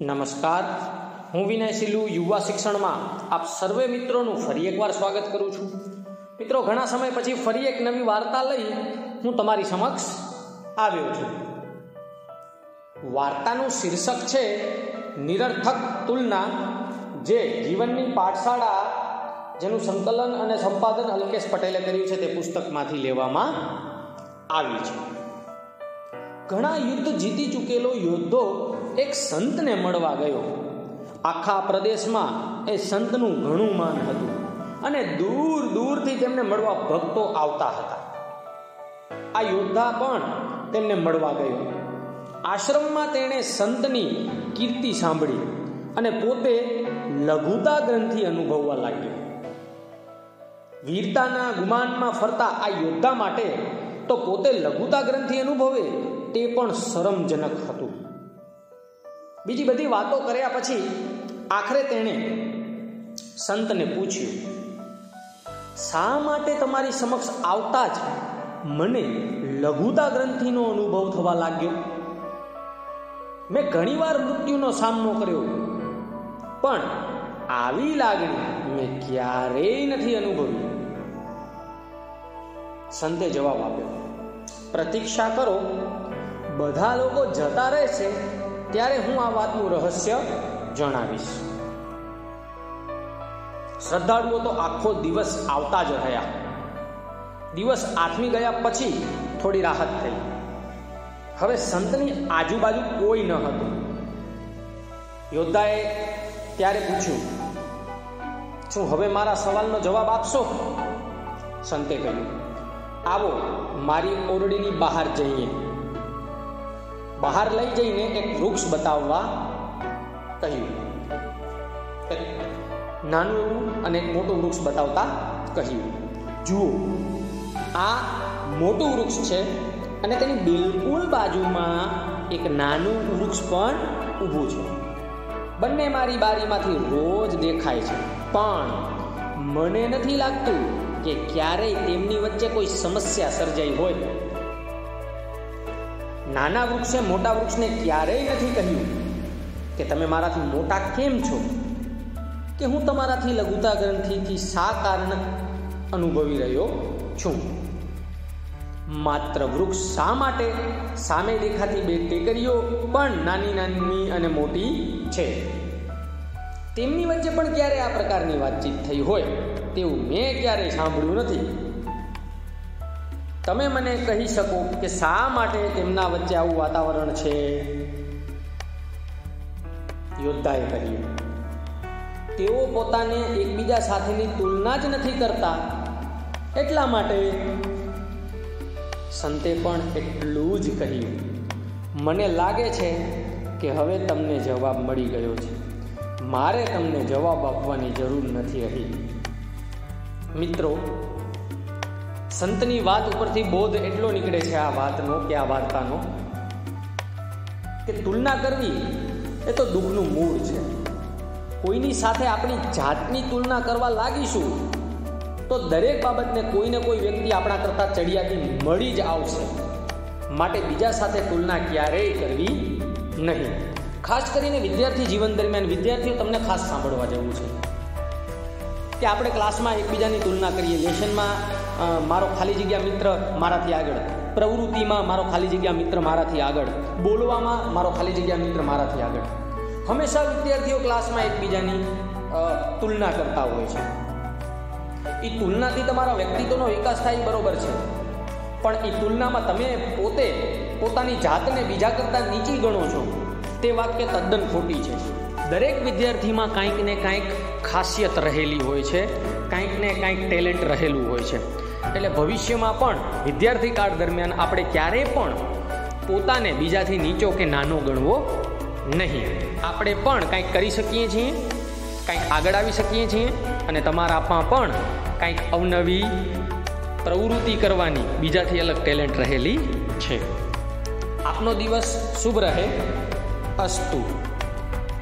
નમસ્કાર. હું વિનય સિલ્લુ, યુવા શિક્ષણમાં આપ સર્વે મિત્રોનું ફરી એકવાર સ્વાગત કરું છું. મિત્રો, ઘણા સમય પછી ફરી એક નવી વાર્તા લઈ હું તમારી સમક્ષ આવ્યો છું. વાર્તાનું શીર્ષક છે નિરર્થક તુલના, જે જીવનની પાઠશાળા, જેનું સંકલન અને સંપાદન અલ્કેશ પટેલે કર્યું છે તે પુસ્તકમાંથી લેવામાં આવી છે. ઘણા યુદ્ધ જીતી ચૂકેલો યોદ્ધો એક સંતને મળવા ગયો. આખા પ્રદેશમાં એ સંતનું ઘણું માન હતું અને દૂર દૂરથી તેમને મળવા ભક્તો આવતા હતા. આ યોદ્ધા પણ તેમને મળવા ગયો. આશ્રમમાં તેણે સંતની કીર્તિ સાંભળી અને પોતે લઘુતા ગ્રંથિ અનુભવવા લાગ્યો. વીરતાના ગુમાનમાં ફરતા આ યોદ્ધા માટે તો પોતે લઘુતા ગ્રંથિ અનુભવે તે પણ શરમજનક હતું. બીજી બધી વાતો કર્યા પછી આખરે તેણે સંતને પૂછ્યું, શા માટે તમારી સમક્ષ આવતા જ મને લઘુતા ગ્રંથિનો અનુભવ થવા લાગ્યો? મેં ઘણીવાર મૃત્યુનો સામનો કર્યો, પણ આવી લાગણી મેં ક્યારેય નથી અનુભવી. સંતે જવાબ આપ્યો, પ્રતીક્ષા કરો બધા લોકો જતા રહેશે, ત્યારે હું આ વાતનું રહસ્ય જણાવીશ. શ્રદ્ધાળુઓ તો આખો દિવસ આવતા જ રહ્યા. દિવસ આથમી ગયા પછી થોડી રાહત થઈ. હવે સંતની આજુબાજુ કોઈ ન હતું. યોદ્ધાએ ત્યારે પૂછ્યું, શું હવે મારા સવાલનો જવાબ આપશો? સંતે કહ્યું, આવો, મારી ઓરડીની બહાર જઈએ. બહાર લઈ જઈને એક વૃક્ષ બતાવવા કહ્યું. નાનું એવું અને મોટું વૃક્ષ બતાવતા કહ્યું. જુઓ, આ મોટું વૃક્ષ છે અને તેની બિલકુલ બાજુમાં એક નાનું વૃક્ષ પણ ઊભું છે. બંને મારી બારીમાંથી રોજ દેખાય છે. પણ મને નથી લાગતું કે ક્યારેય તેમની વચ્ચે કોઈ સમસ્યા સર્જાઈ હોય. નાના વૃક્ષે મોટા વૃક્ષને ક્યારેય નથી કહ્યું કે તમે મારાથી મોટા કેમ છો? કે હું તમારાથી લઘુતા ગ્રંથિથી શા કારણ અનુભવી રહ્યો છું? માત્ર વૃક્ષ શા માટે સામે દેખાતી બે ટેકરીઓ પણ નાની નાની અને મોટી છે? તેમની વચ્ચે પણ ક્યારે આ પ્રકારની વાતચીત થઈ હોય તેવું મેં ક્યારેય સાંભળ્યું નથી. તમે મને કહી શકો કે શા માટે તેમના વચ્ચે આવું વાતાવરણ છે? યોદ્ધાએ કહ્યું, તેઓ પોતાને એકબીજા સાથેની તુલના જ નથી કરતા. એટલા માટે સંતે પણ એટલું જ કહ્યું, મને લાગે છે કે હવે તમને જવાબ મળી ગયો છે. મારે તમને જવાબ આપવાની જરૂર નથી રહી મિત્રો સંતની વાત ઉપરથી બોધ એટલો નીકળે છે આ વાતનો કે આ વાર્તાનો, કે તુલના કરવી એ તો દુઃખનું મૂળ છે. કોઈની સાથે આપણી જાતની તુલના કરવા લાગીશું, તો દરેક બાબતને કોઈને કોઈ વ્યક્તિ આપણા કરતાં ચડિયાતી મળી જ આવશે. માટે બીજા સાથે તુલના ક્યારેય કરવી નહીં. ખાસ કરીને વિદ્યાર્થી જીવન દરમિયાન વિદ્યાર્થીઓ તમને ખાસ સાંભળવા જેવું છે. કે આપણે ક્લાસમાં એકબીજાની તુલના કરીએ લેશનમાં મારો ખાલી જગ્યા મિત્ર મારાથી આગળ. પ્રવૃત્તિમાં મારો ખાલી જગ્યા મિત્ર મારાથી આગળ. બોલવામાં મારો ખાલી જગ્યા મિત્ર મારાથી આગળ. હંમેશા વિદ્યાર્થીઓ ક્લાસમાં એકબીજાની તુલના કરતા હોય છે. એ તુલનાથી તમારા વ્યક્તિત્વનો વિકાસ થાય બરોબર છે. પણ એ તુલનામાં તમે પોતે પોતાની જાતને બીજા કરતાં નીચી ગણો છો. તે વાક્ય તદ્દન ખોટી છે. દરેક વિદ્યાર્થીમાં કાંઈક ને કાંઈક ખાસિયત રહેલી હોય છે. કાંઈક ને કાંઈક ટેલેન્ટ રહેલું હોય છે. એટલે ભવિષ્યમાં પણ વિદ્યાર્થી કાળ દરમિયાન આપણે ક્યારેય પણ પોતાને બીજાથી નીચો કે નાનો ગણવો નહીં. આપણે પણ કંઈક કરી શકીએ છીએ, કંઈક આગળ આવી શકીએ છીએ અને તમારામાં પણ કંઈક અવનવી પ્રવૃત્તિ કરવાની બીજાથી અલગ ટેલેન્ટ રહેલી છે. આપનો દિવસ શુભ રહે. અસ્તુ.